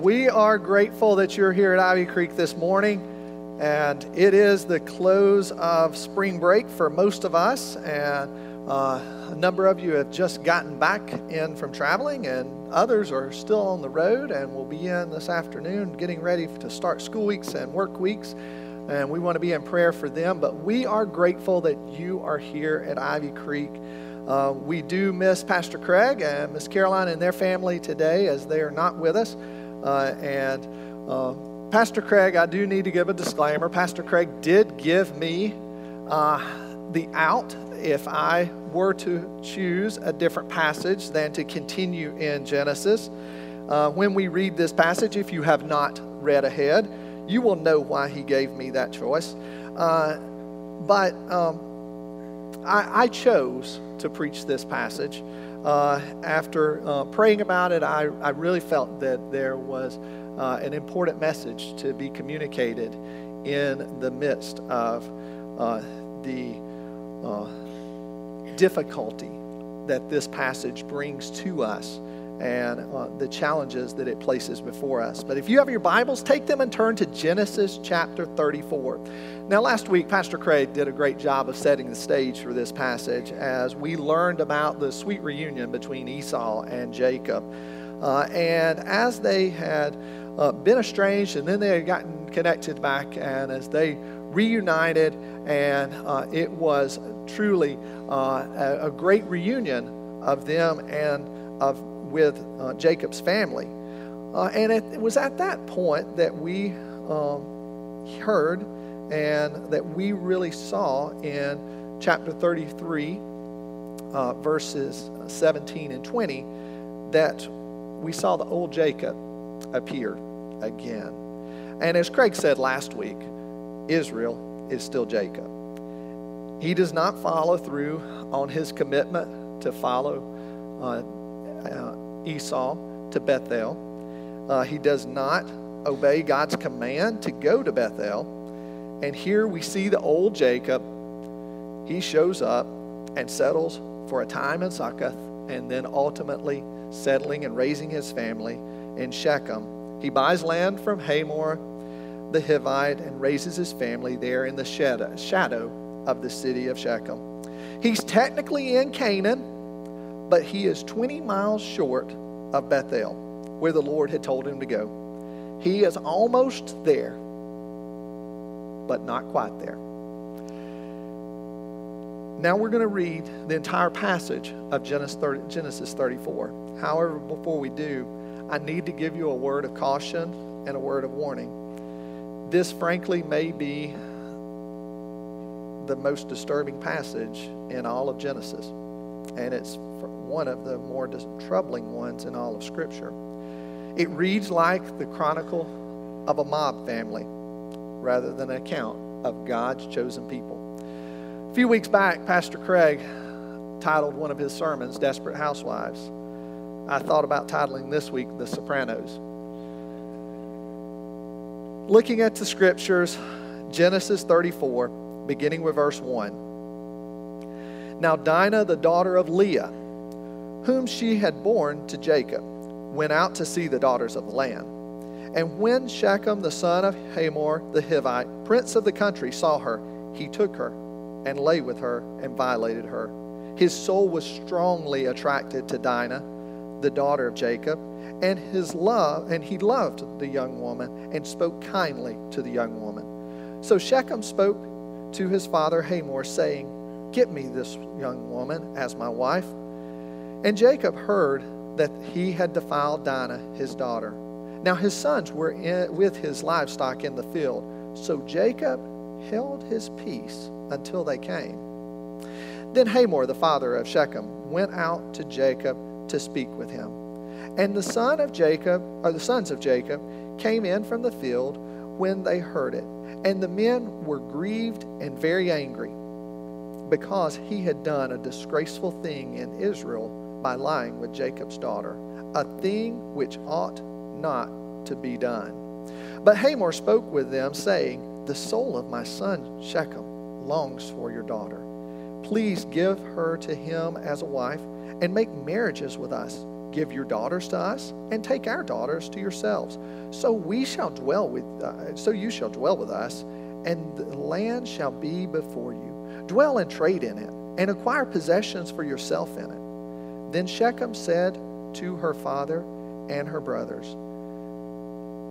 We are grateful that you're here at Ivy Creek this morning. And it is the close of spring break for most of us. And uh, a number of you have just gotten back in from traveling, and others are still on the road and will be in this afternoon getting ready to start school weeks and work weeks. And we want to be in prayer for them. But we are grateful that you are here at Ivy Creek. Uh, we do miss Pastor Craig and Miss Caroline and their family today as they are not with us. Uh, and uh, Pastor Craig, I do need to give a disclaimer. Pastor Craig did give me uh, the out if I were to choose a different passage than to continue in Genesis. Uh, when we read this passage, if you have not read ahead, you will know why he gave me that choice. Uh, but um, I, I, chose to preach this passage uh, after uh, praying about it, I, I really felt that there was uh, an important message to be communicated in the midst of uh, the uh, difficulty that this passage brings to us and uh, the challenges that it places before us. But if you have your Bibles, take them and turn to Genesis chapter 34. Now, last week, Pastor Craig did a great job of setting the stage for this passage as we learned about the sweet reunion between Esau and Jacob. Uh, and as they had uh, been estranged and then they had gotten connected back, and as they reunited, and uh, it was truly uh, a, a great reunion of them and of with uh, Jacob's family. Uh, and it, it, was at that point that we um, heard and that we really saw in chapter 33, uh, verses 17 and 20, that we saw the old Jacob appear again. And as Craig said last week, Israel is still Jacob. He does not follow through on his commitment to follow uh, uh, Esau to Bethel. Uh, he does not obey God's command to go to Bethel. And here we see the old Jacob. He shows up and settles for a time in Succoth and then ultimately settling and raising his family in Shechem. He buys land from Hamor the Hivite and raises his family there in the shadow of the city of Shechem. He's technically in Canaan, but he is 20 miles short of Bethel, where the Lord had told him to go. He is almost there, but not quite there. Now we're going to read the entire passage of Genesis 34. However, before we do, I need to give you a word of caution and a word of warning. This, frankly, may be the most disturbing passage in all of Genesis. And it's one of the more troubling ones in all of Scripture. It reads like the chronicle of a mob family rather than an account of God's chosen people. A few weeks back, Pastor Craig titled one of his sermons, Desperate Housewives. I thought about titling this week, The Sopranos. Looking at the scriptures, Genesis 34, beginning with verse 1. Now, Dinah, the daughter of Leah, whom she had borne to Jacob, went out to see the daughters of the land. And when Shechem, the son of Hamor the Hivite, prince of the country, saw her, he took her and lay with her and violated her. His soul was strongly attracted to Dinah, the daughter of Jacob, and his love and he loved the young woman and spoke kindly to the young woman. So Shechem spoke to his father Hamor, saying, Get me this young woman as my wife. And Jacob heard that he had defiled Dinah, his daughter. Now his sons were in, with his livestock in the field. So Jacob held his peace until they came. Then Hamor, the father of Shechem, went out to Jacob to speak with him. And the son of Jacob, or the sons of Jacob, came in from the field when they heard it. And the men were grieved and very angry because he had done a disgraceful thing in Israel by lying with Jacob's daughter, a thing which ought not to be done. But Hamor spoke with them, saying, The soul of my son Shechem longs for your daughter. Please give her to him as a wife, and make marriages with us, Give your daughters to us, and take our daughters to yourselves. So we shall dwell with, uh, so you shall dwell with us, and the land shall be before you. Dwell and trade in it, and acquire possessions for yourself in it. Then Shechem said to her father and her brothers,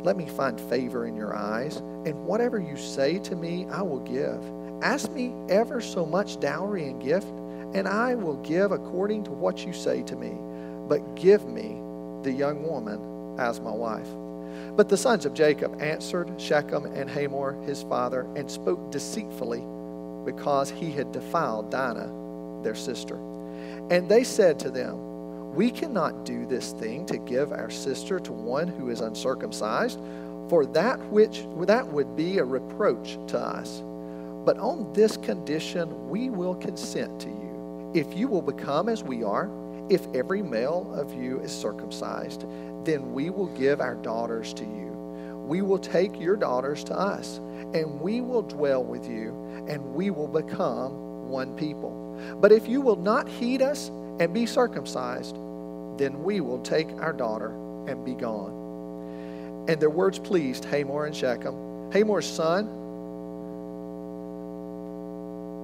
Let me find favor in your eyes, and whatever you say to me, I will give. Ask me ever so much dowry and gift, and I will give according to what you say to me. But give me the young woman as my wife. But the sons of Jacob answered Shechem and Hamor his father and spoke deceitfully because he had defiled Dinah, their sister. And they said to them, We cannot do this thing to give our sister to one who is uncircumcised, for that which that would be a reproach to us. But on this condition we will consent to you. If you will become as we are, if every male of you is circumcised, then we will give our daughters to you. We will take your daughters to us, and we will dwell with you, and we will become one people. But if you will not heed us and be circumcised, then we will take our daughter and be gone. And their words pleased Hamor and Shechem. Hamor's son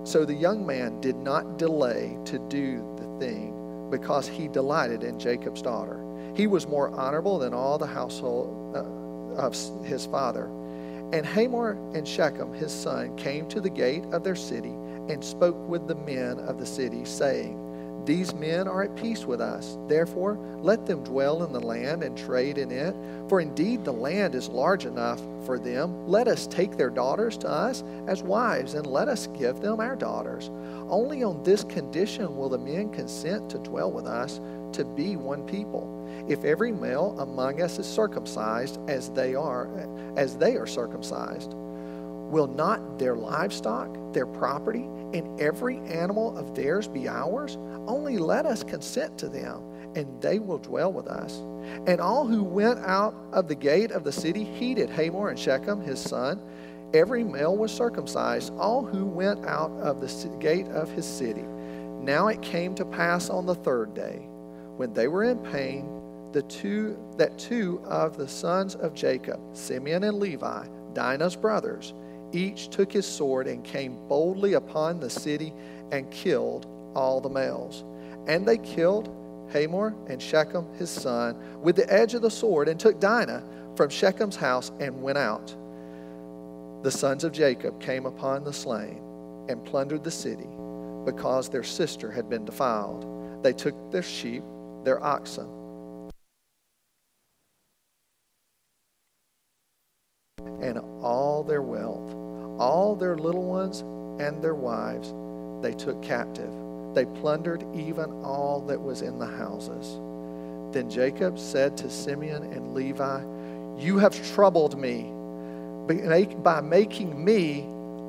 so the young man did not delay to do the thing because he delighted in Jacob's daughter. He was more honorable than all the household uh, of his father. And Hamor and Shechem, his son, came to the gate of their city and spoke with the men of the city, saying, these men are at peace with us. Therefore, let them dwell in the land and trade in it. For indeed, the land is large enough for them. Let us take their daughters to us as wives, and let us give them our daughters. Only on this condition will the men consent to dwell with us, to be one people. If every male among us is circumcised as they are, as they are circumcised, will not their livestock, their property, and every animal of theirs be ours? Only let us consent to them, and they will dwell with us. And all who went out of the gate of the city heeded Hamor and Shechem, his son. Every male was circumcised, all who went out of the gate of his city. Now it came to pass on the third day, when they were in pain, the two, that two of the sons of Jacob, Simeon and Levi, Dinah's brothers, each took his sword and came boldly upon the city and killed all the males. And they killed Hamor and Shechem his son with the edge of the sword and took Dinah from Shechem's house and went out. The sons of Jacob came upon the slain and plundered the city because their sister had been defiled. They took their sheep, their oxen, and all their wealth, all their little ones and their wives, they took captive. They plundered even all that was in the houses. Then Jacob said to Simeon and Levi, You have troubled me by making me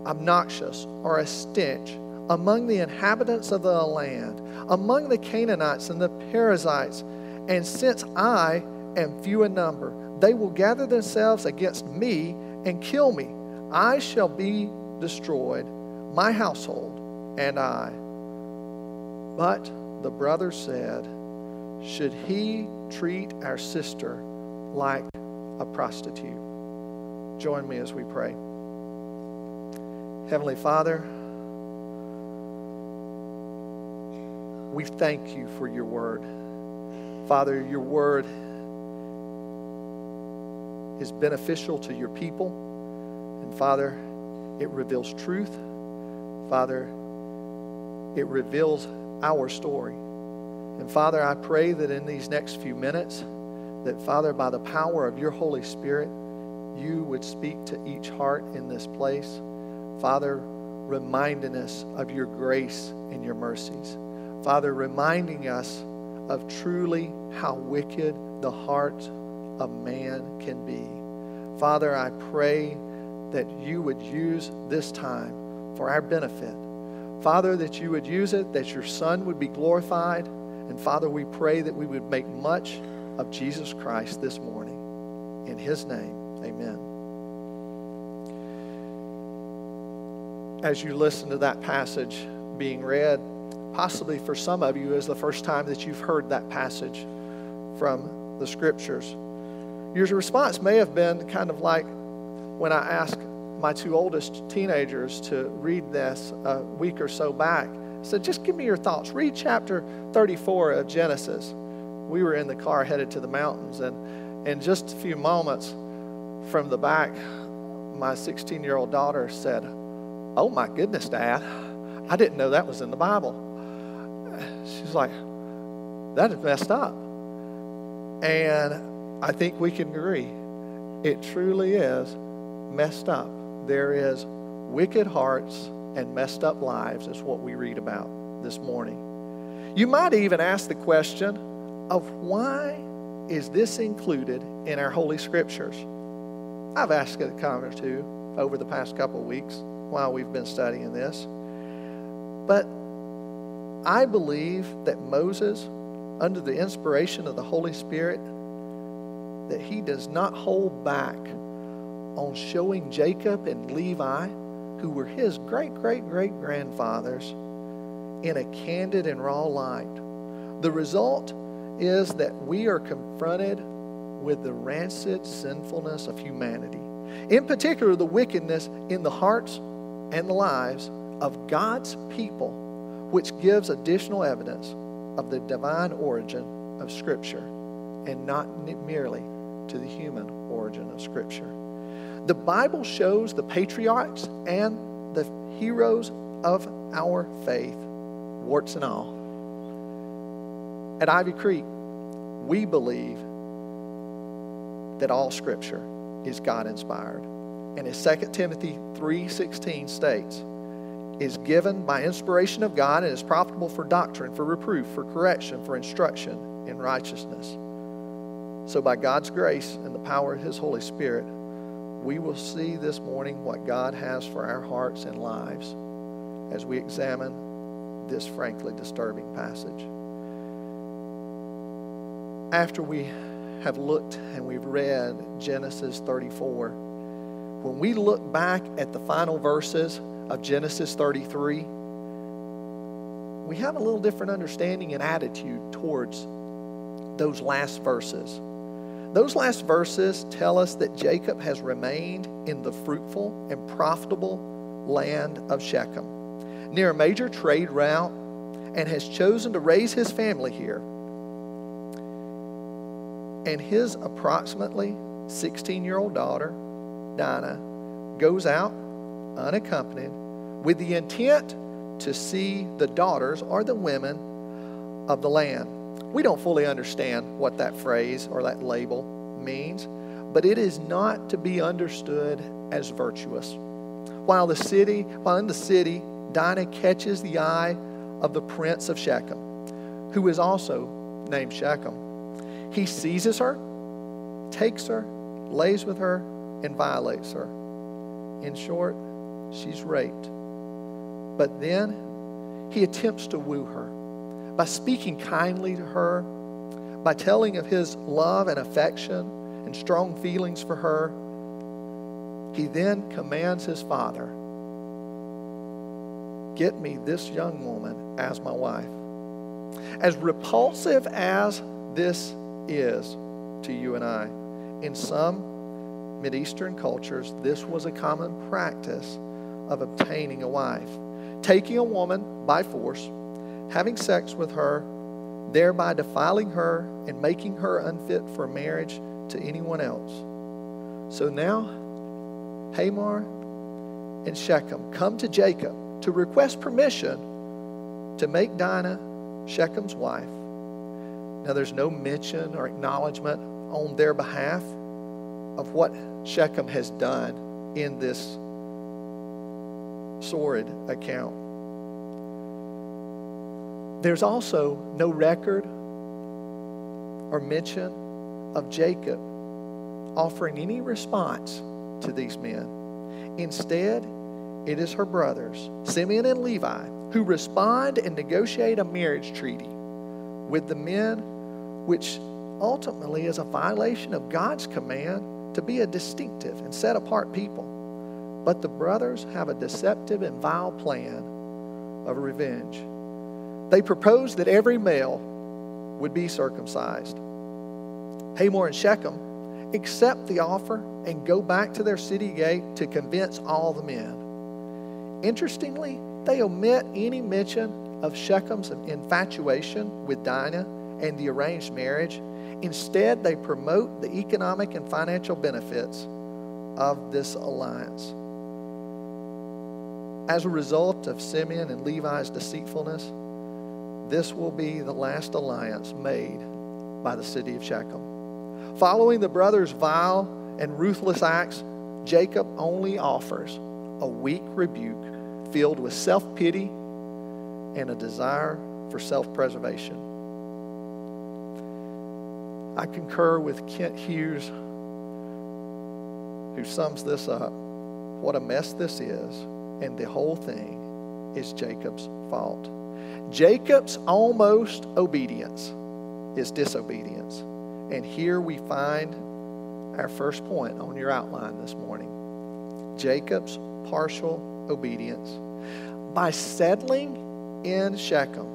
obnoxious or a stench among the inhabitants of the land, among the Canaanites and the Perizzites. And since I am few in number, they will gather themselves against me and kill me. I shall be destroyed, my household and I. But the brother said, Should he treat our sister like a prostitute? Join me as we pray. Heavenly Father, we thank you for your word. Father, your word is beneficial to your people. And Father, it reveals truth. Father, it reveals our story. And Father, I pray that in these next few minutes, that Father, by the power of your Holy Spirit, you would speak to each heart in this place. Father, reminding us of your grace and your mercies. Father, reminding us of truly how wicked the heart of man can be. Father, I pray that you would use this time for our benefit. Father, that you would use it, that your Son would be glorified. And Father, we pray that we would make much of Jesus Christ this morning. In his name, amen. As you listen to that passage being read, possibly for some of you is the first time that you've heard that passage from the scriptures. Your response may have been kind of like when I asked my two oldest teenagers to read this a week or so back. I said, just give me your thoughts. Read chapter 34 of Genesis. We were in the car headed to the mountains, and in just a few moments from the back, my 16 year old daughter said, Oh my goodness, Dad, I didn't know that was in the Bible. She's like, That is messed up. And I think we can agree. It truly is messed up. There is wicked hearts and messed up lives, is what we read about this morning. You might even ask the question of why is this included in our Holy Scriptures? I've asked it a comment or two over the past couple of weeks while we've been studying this. But I believe that Moses, under the inspiration of the Holy Spirit, that he does not hold back on showing Jacob and Levi, who were his great great great grandfathers, in a candid and raw light. The result is that we are confronted with the rancid sinfulness of humanity. In particular, the wickedness in the hearts and the lives of God's people, which gives additional evidence of the divine origin of Scripture and not merely to the human origin of Scripture. The Bible shows the patriarchs and the heroes of our faith, warts and all. At Ivy Creek, we believe that all Scripture is God inspired. And as 2 Timothy 3:16 states, is given by inspiration of God and is profitable for doctrine, for reproof, for correction, for instruction in righteousness. So by God's grace and the power of his Holy Spirit, we will see this morning what God has for our hearts and lives as we examine this frankly disturbing passage. After we have looked and we've read Genesis 34, when we look back at the final verses of Genesis 33, we have a little different understanding and attitude towards those last verses. Those last verses tell us that Jacob has remained in the fruitful and profitable land of Shechem, near a major trade route, and has chosen to raise his family here. And his approximately 16 year old daughter, Dinah, goes out unaccompanied with the intent to see the daughters or the women of the land. We don't fully understand what that phrase or that label means, but it is not to be understood as virtuous. While the city, while in the city, Dinah catches the eye of the prince of Shechem, who is also named Shechem. He seizes her, takes her, lays with her, and violates her. In short, she's raped. But then he attempts to woo her by speaking kindly to her, by telling of his love and affection and strong feelings for her, he then commands his father, Get me this young woman as my wife. As repulsive as this is to you and I, in some Mideastern cultures, this was a common practice of obtaining a wife. Taking a woman by force having sex with her, thereby defiling her and making her unfit for marriage to anyone else. So now, Hamor and Shechem come to Jacob to request permission to make Dinah Shechem's wife. Now, there's no mention or acknowledgement on their behalf of what Shechem has done in this sordid account. There's also no record or mention of Jacob offering any response to these men. Instead, it is her brothers, Simeon and Levi, who respond and negotiate a marriage treaty with the men, which ultimately is a violation of God's command to be a distinctive and set apart people. But the brothers have a deceptive and vile plan of revenge. They proposed that every male would be circumcised. Hamor and Shechem accept the offer and go back to their city gate to convince all the men. Interestingly, they omit any mention of Shechem's infatuation with Dinah and the arranged marriage. Instead, they promote the economic and financial benefits of this alliance. As a result of Simeon and Levi's deceitfulness, this will be the last alliance made by the city of Shechem. Following the brothers' vile and ruthless acts, Jacob only offers a weak rebuke filled with self pity and a desire for self preservation. I concur with Kent Hughes, who sums this up. What a mess this is, and the whole thing is Jacob's fault. Jacob's almost obedience is disobedience. And here we find our first point on your outline this morning Jacob's partial obedience. By settling in Shechem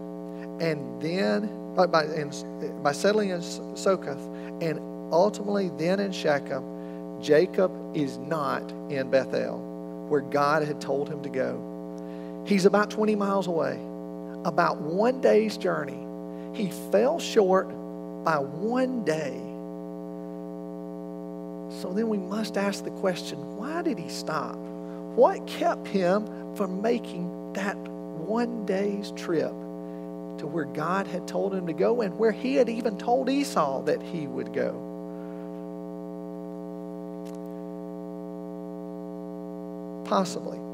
and then, by, by settling in Succoth and ultimately then in Shechem, Jacob is not in Bethel, where God had told him to go. He's about 20 miles away, about one day's journey. He fell short by one day. So then we must ask the question why did he stop? What kept him from making that one day's trip to where God had told him to go and where he had even told Esau that he would go? Possibly.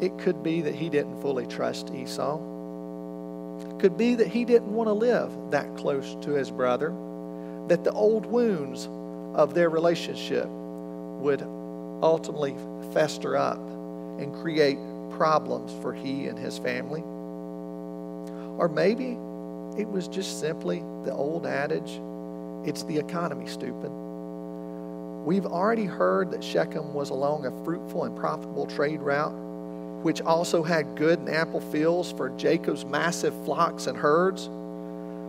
It could be that he didn't fully trust Esau. It could be that he didn't want to live that close to his brother, that the old wounds of their relationship would ultimately fester up and create problems for he and his family. Or maybe it was just simply the old adage it's the economy, stupid. We've already heard that Shechem was along a fruitful and profitable trade route, which also had good and ample fields for Jacob's massive flocks and herds.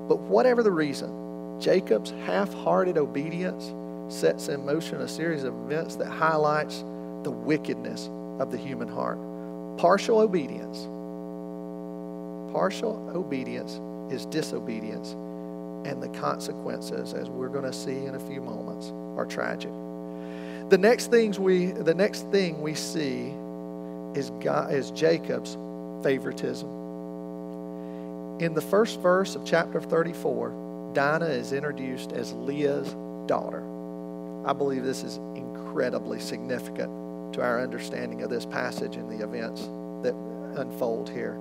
But whatever the reason, Jacob's half hearted obedience sets in motion a series of events that highlights the wickedness of the human heart. Partial obedience. Partial obedience is disobedience, and the consequences, as we're going to see in a few moments, are tragic. The next things we the next thing we see is God is Jacob's favoritism. In the first verse of chapter 34, Dinah is introduced as Leah's daughter. I believe this is incredibly significant to our understanding of this passage and the events that unfold here.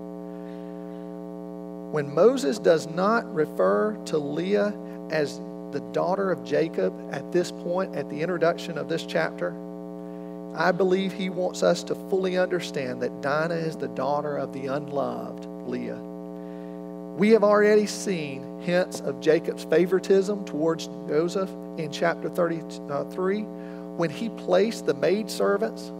When Moses does not refer to Leah as the daughter of Jacob at this point, at the introduction of this chapter, I believe he wants us to fully understand that Dinah is the daughter of the unloved Leah. We have already seen hints of Jacob's favoritism towards Joseph in chapter 33 when he placed the maidservants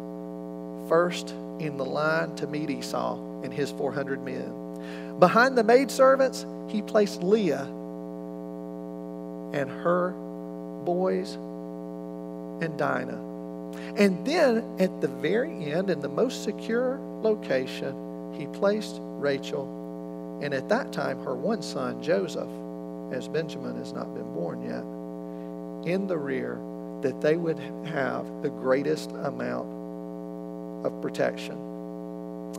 first in the line to meet Esau and his 400 men. Behind the maidservants, he placed Leah and her boys and Dinah. And then at the very end, in the most secure location, he placed Rachel, and at that time, her one son, Joseph, as Benjamin has not been born yet, in the rear, that they would have the greatest amount of protection.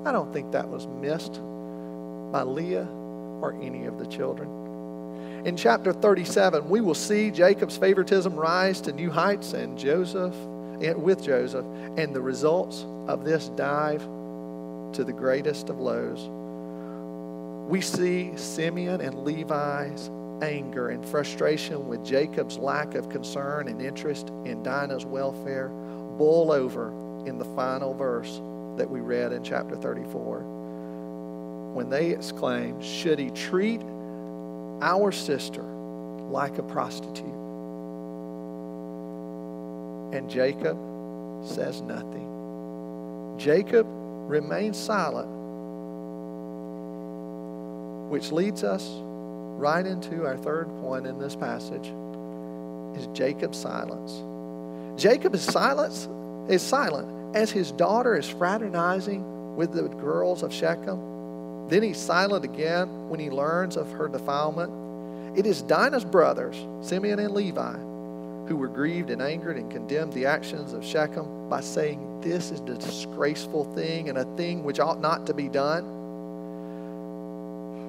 I don't think that was missed by Leah or any of the children. In chapter 37, we will see Jacob's favoritism rise to new heights and Joseph with Joseph and the results of this dive to the greatest of lows. We see Simeon and Levi's anger and frustration with Jacob's lack of concern and interest in Dinah's welfare boil over in the final verse that we read in chapter 34 when they exclaim, Should he treat our sister like a prostitute. And Jacob says nothing. Jacob remains silent, which leads us right into our third point in this passage is Jacob's silence. Jacob is silence is silent as his daughter is fraternizing with the girls of Shechem. Then he's silent again when he learns of her defilement. It is Dinah's brothers, Simeon and Levi, who were grieved and angered and condemned the actions of Shechem by saying, This is a disgraceful thing and a thing which ought not to be done.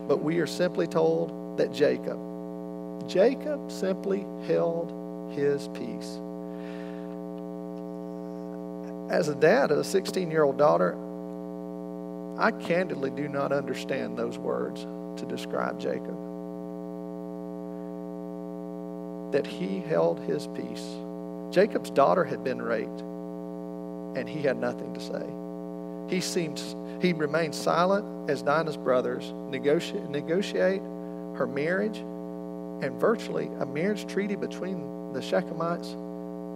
But we are simply told that Jacob, Jacob simply held his peace. As a dad of a 16 year old daughter, I candidly do not understand those words to describe Jacob. That he held his peace. Jacob's daughter had been raped, and he had nothing to say. He seemed he remained silent as Dinah's brothers negotiate, negotiate her marriage and virtually a marriage treaty between the Shechemites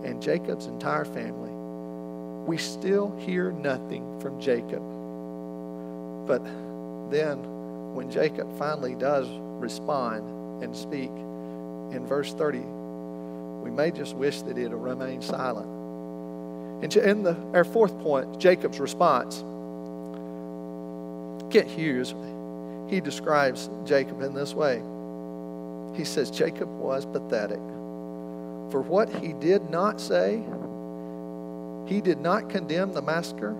and Jacob's entire family we still hear nothing from Jacob. But then, when Jacob finally does respond and speak, in verse 30, we may just wish that it had remained silent. And in the, our fourth point, Jacob's response, Kent Hughes, he describes Jacob in this way. He says, Jacob was pathetic. For what he did not say, he did not condemn the massacre,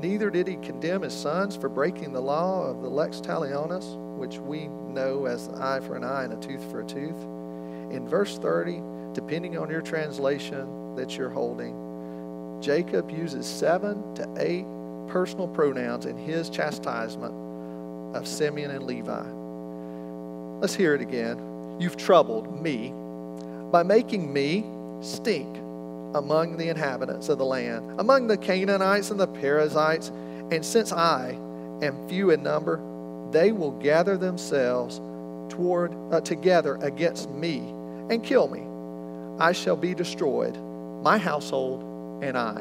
neither did he condemn his sons for breaking the law of the lex talionis, which we know as eye for an eye and a tooth for a tooth. In verse 30, depending on your translation that you're holding, Jacob uses seven to eight personal pronouns in his chastisement of Simeon and Levi. Let's hear it again. You've troubled me by making me stink among the inhabitants of the land, among the Canaanites and the Perizzites. And since I am few in number, they will gather themselves toward uh, together against me and kill me. I shall be destroyed, my household and I.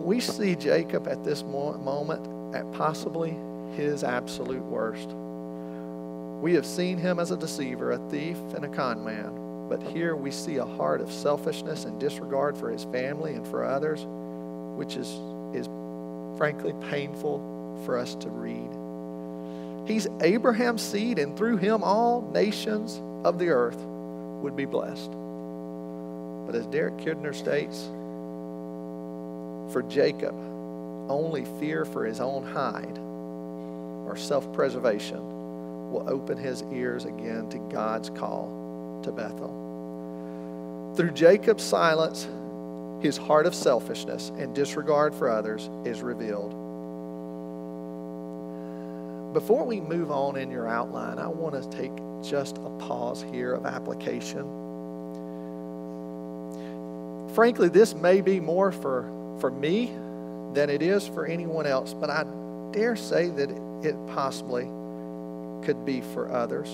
We see Jacob at this moment at possibly his absolute worst. We have seen him as a deceiver, a thief, and a con man. But here we see a heart of selfishness and disregard for his family and for others, which is, is frankly painful for us to read. He's Abraham's seed, and through him all nations of the earth would be blessed. But as Derek Kidner states, for Jacob, only fear for his own hide or self preservation will open his ears again to God's call to Bethel. Through Jacob's silence, his heart of selfishness and disregard for others is revealed. Before we move on in your outline, I want to take just a pause here of application. Frankly, this may be more for, for me than it is for anyone else, but I dare say that it possibly could be for others.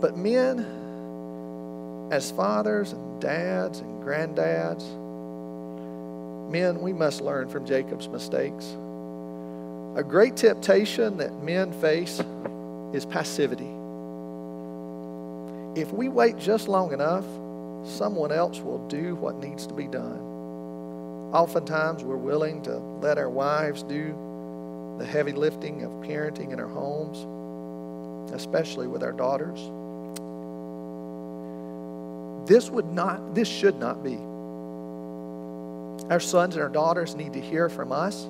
But men, as fathers and dads and granddads, men, we must learn from Jacob's mistakes. A great temptation that men face is passivity. If we wait just long enough, someone else will do what needs to be done. Oftentimes, we're willing to let our wives do the heavy lifting of parenting in our homes, especially with our daughters. This would not, this should not be. Our sons and our daughters need to hear from us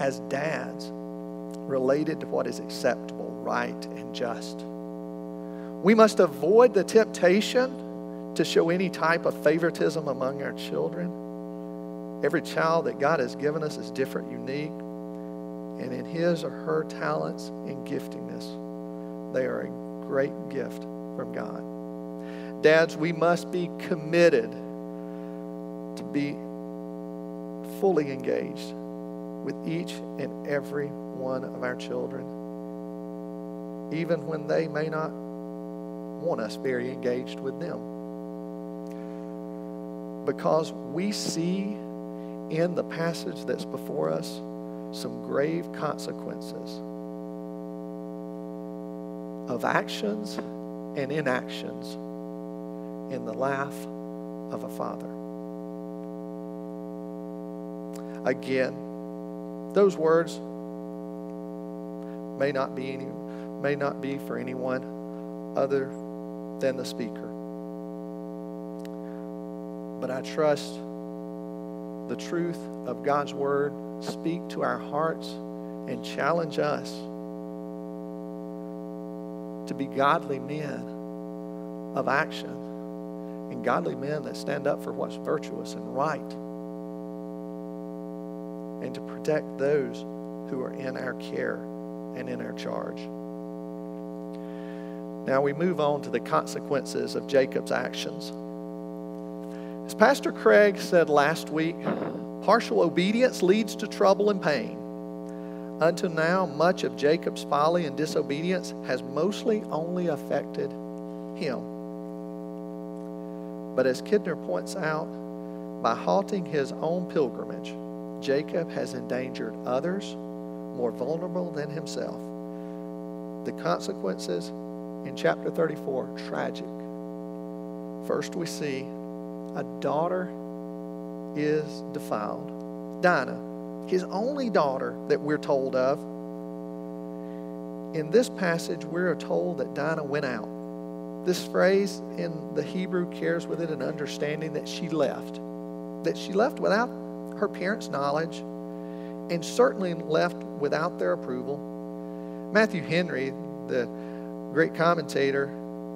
as dads related to what is acceptable, right, and just. We must avoid the temptation to show any type of favoritism among our children. Every child that God has given us is different, unique, and in his or her talents and giftingness, they are a great gift from God. Dads, we must be committed to be fully engaged with each and every one of our children, even when they may not want us very engaged with them. Because we see in the passage that's before us some grave consequences of actions and inactions in the life of a father. Again, those words may not be any, may not be for anyone other than the speaker. But I trust the truth of God's word speak to our hearts and challenge us to be godly men of action and godly men that stand up for what's virtuous and right and to protect those who are in our care and in our charge. Now we move on to the consequences of Jacob's actions. As Pastor Craig said last week, partial obedience leads to trouble and pain. Until now, much of Jacob's folly and disobedience has mostly only affected him. But as Kidner points out, by halting his own pilgrimage, Jacob has endangered others more vulnerable than himself. The consequences in chapter 34 tragic. First, we see a daughter is defiled. Dinah, his only daughter that we're told of. In this passage, we're told that Dinah went out. This phrase in the Hebrew carries with it an understanding that she left, that she left without her parents' knowledge and certainly left without their approval. Matthew Henry, the great commentator,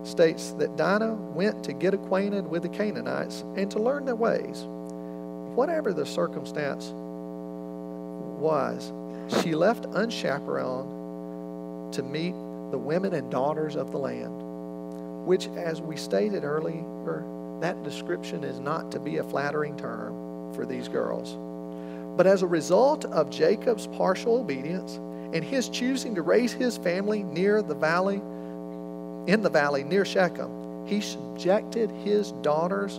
states that Dinah went to get acquainted with the Canaanites and to learn their ways. Whatever the circumstance was, she left unchaperoned to meet the women and daughters of the land, which, as we stated earlier, that description is not to be a flattering term for these girls. But as a result of Jacob's partial obedience and his choosing to raise his family near the valley, in the valley near Shechem, he subjected his daughters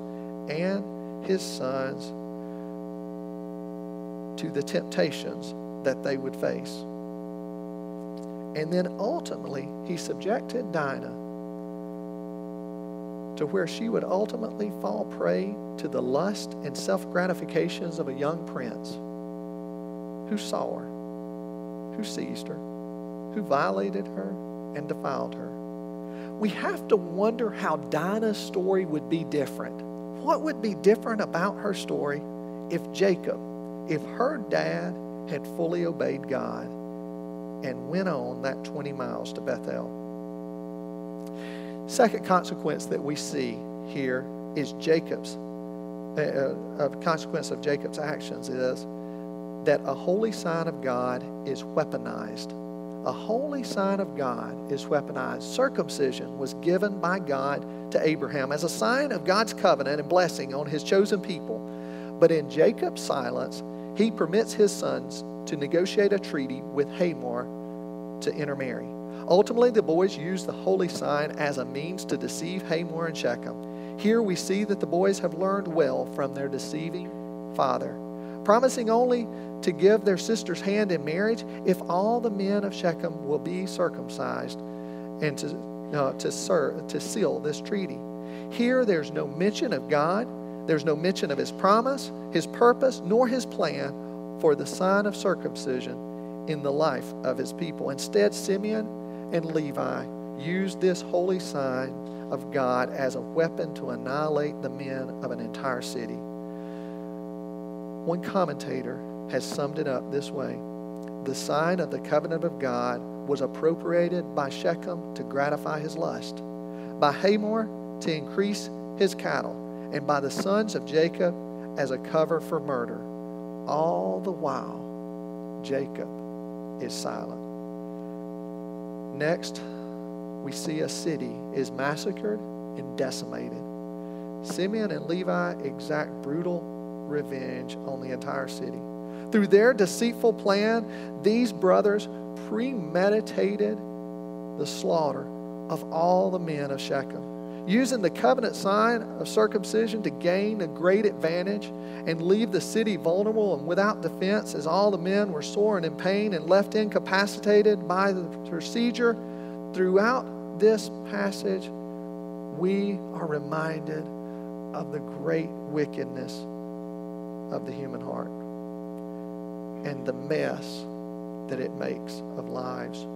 and his sons to the temptations that they would face. And then ultimately, he subjected Dinah to where she would ultimately fall prey to the lust and self gratifications of a young prince who saw her, who seized her, who violated her and defiled her. We have to wonder how Dinah's story would be different. What would be different about her story if Jacob, if her dad had fully obeyed God and went on that 20 miles to Bethel? Second consequence that we see here is Jacob's, uh, uh, a consequence of Jacob's actions is that a holy sign of God is weaponized. A holy sign of God is weaponized. Circumcision was given by God to Abraham as a sign of God's covenant and blessing on his chosen people. But in Jacob's silence, he permits his sons to negotiate a treaty with Hamor to intermarry. Ultimately, the boys use the holy sign as a means to deceive Hamor and Shechem. Here we see that the boys have learned well from their deceiving father, promising only to give their sister's hand in marriage if all the men of Shechem will be circumcised and to, uh, to, to seal this treaty. Here, there's no mention of God, there's no mention of his promise, his purpose, nor his plan for the sign of circumcision in the life of his people. Instead, Simeon and Levi used this holy sign of God as a weapon to annihilate the men of an entire city. One commentator has summed it up this way The sign of the covenant of God was appropriated by Shechem to gratify his lust, by Hamor to increase his cattle, and by the sons of Jacob as a cover for murder. All the while, Jacob is silent. Next, we see a city is massacred and decimated. Simeon and Levi exact brutal revenge on the entire city. Through their deceitful plan, these brothers premeditated the slaughter of all the men of Shechem. Using the covenant sign of circumcision to gain a great advantage and leave the city vulnerable and without defense as all the men were sore and in pain and left incapacitated by the procedure. Throughout this passage, we are reminded of the great wickedness of the human heart and the mess that it makes of lives.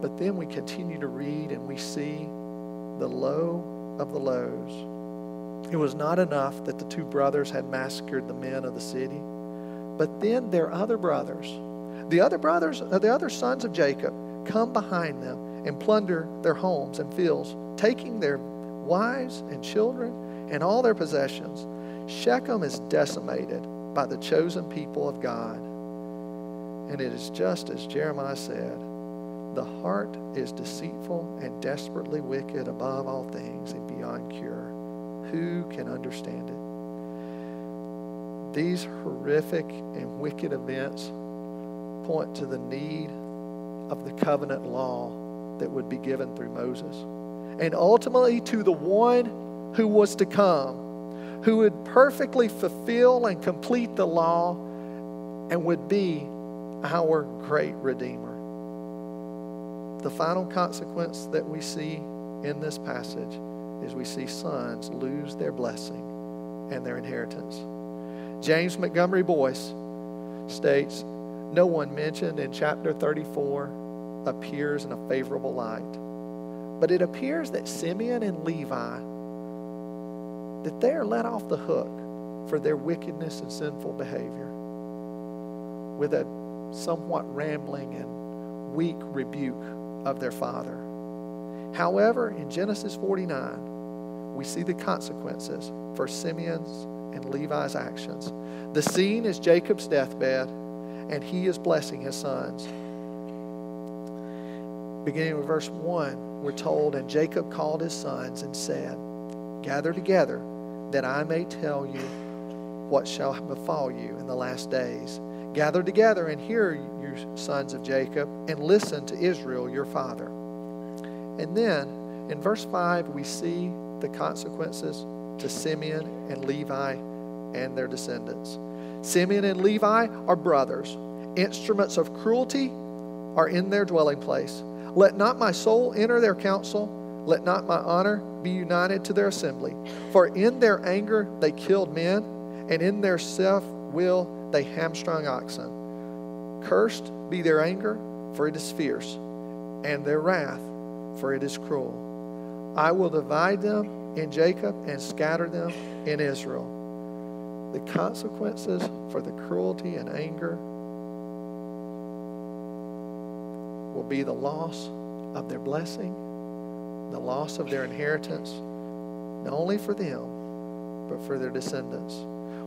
But then we continue to read and we see the low of the lows. It was not enough that the two brothers had massacred the men of the city, but then their other brothers, the other brothers, uh, the other sons of Jacob, come behind them and plunder their homes and fields, taking their wives and children and all their possessions. Shechem is decimated by the chosen people of God. And it is just as Jeremiah said the heart is deceitful and desperately wicked above all things and beyond cure. Who can understand it? These horrific and wicked events point to the need of the covenant law that would be given through Moses. And ultimately to the one who was to come, who would perfectly fulfill and complete the law and would be our great Redeemer the final consequence that we see in this passage is we see sons lose their blessing and their inheritance. James Montgomery Boice states, No one mentioned in chapter 34 appears in a favorable light. But it appears that Simeon and Levi, that they are let off the hook for their wickedness and sinful behavior with a somewhat rambling and weak rebuke of their father. However, in Genesis 49, we see the consequences for Simeon's and Levi's actions. The scene is Jacob's deathbed, and he is blessing his sons. Beginning with verse 1, we're told, And Jacob called his sons and said, Gather together, that I may tell you what shall befall you in the last days. Gather together and hear, you sons of Jacob, and listen to Israel, your father. And then in verse 5, we see the consequences to Simeon and Levi and their descendants. Simeon and Levi are brothers. Instruments of cruelty are in their dwelling place. Let not my soul enter their council. Let not my honor be united to their assembly. For in their anger they killed men, and in their self will they hamstrung oxen. Cursed be their anger, for it is fierce, and their wrath, for it is cruel. I will divide them in Jacob and scatter them in Israel. The consequences for the cruelty and anger will be the loss of their blessing, the loss of their inheritance, not only for them, but for their descendants.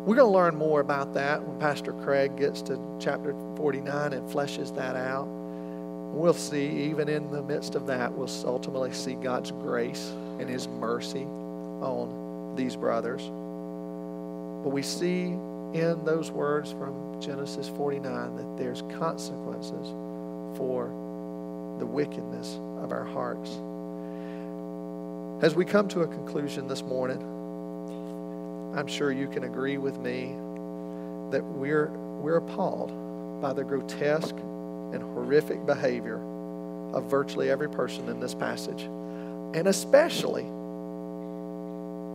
We're going to learn more about that when Pastor Craig gets to chapter 49 and fleshes that out. We'll see, even in the midst of that, we'll ultimately see God's grace and His mercy on these brothers. But we see in those words from Genesis 49 that there's consequences for the wickedness of our hearts. As we come to a conclusion this morning, I'm sure you can agree with me that we're, we're appalled by the grotesque and horrific behavior of virtually every person in this passage, and especially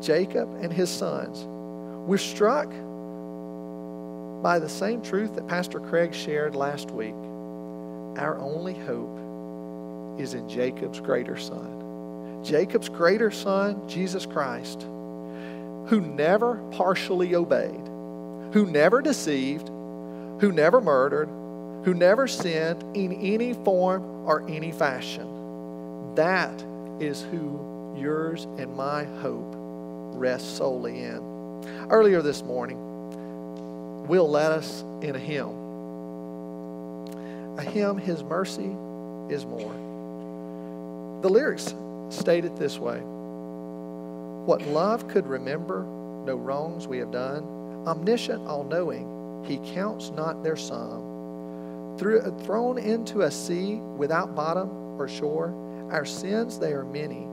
Jacob and his sons. We're struck by the same truth that Pastor Craig shared last week. Our only hope is in Jacob's greater son. Jacob's greater son, Jesus Christ who never partially obeyed, who never deceived, who never murdered, who never sinned in any form or any fashion. That is who yours and my hope rests solely in. Earlier this morning, Will led us in a hymn. A hymn, His mercy is more. The lyrics state it this way what love could remember, no wrongs we have done, omniscient, all knowing, he counts not their sum. thrown into a sea without bottom or shore. Our sins, they are many.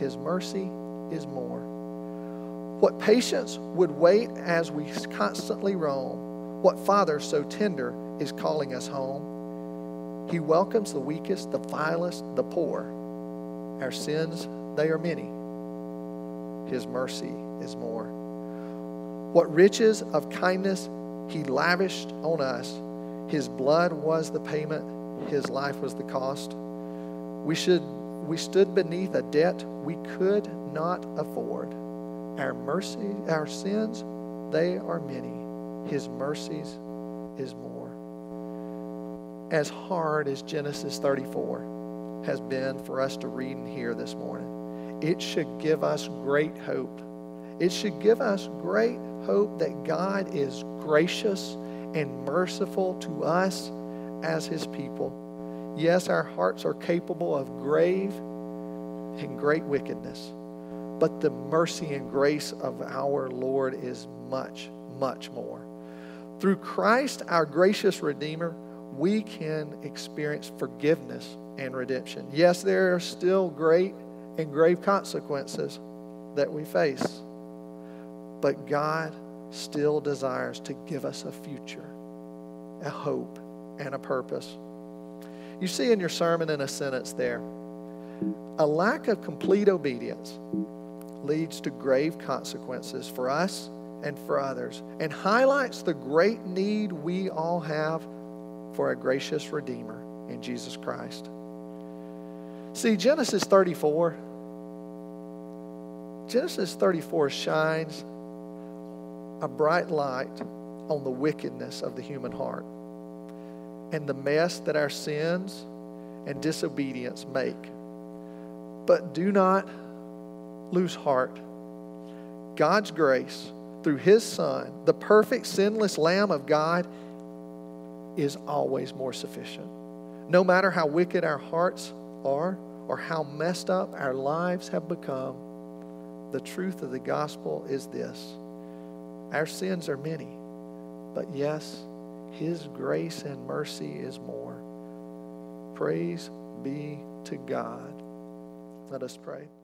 His mercy is more. What patience would wait as we constantly roam. What Father so tender is calling us home. He welcomes the weakest, the vilest, the poor. Our sins, they are many. His mercy is more. What riches of kindness he lavished on us. His blood was the payment, his life was the cost. We should we stood beneath a debt we could not afford. Our mercy, our sins, they are many. His mercies is more. As hard as Genesis 34 has been for us to read and hear this morning, it should give us great hope. It should give us great hope that God is gracious and merciful to us as his people. Yes, our hearts are capable of grave and great wickedness, but the mercy and grace of our Lord is much, much more. Through Christ, our gracious Redeemer, we can experience forgiveness and redemption. Yes, there are still great and grave consequences that we face, but God still desires to give us a future, a hope, and a purpose. You see in your sermon in a sentence there, a lack of complete obedience leads to grave consequences for us and for others and highlights the great need we all have for a gracious Redeemer in Jesus Christ. See, Genesis 34, Genesis 34 shines a bright light on the wickedness of the human heart and the mess that our sins and disobedience make. But do not lose heart. God's grace through His Son, the perfect, sinless Lamb of God, is always more sufficient. No matter how wicked our hearts are or how messed up our lives have become, the truth of the gospel is this our sins are many, but yes, His grace and mercy is more. Praise be to God. Let us pray.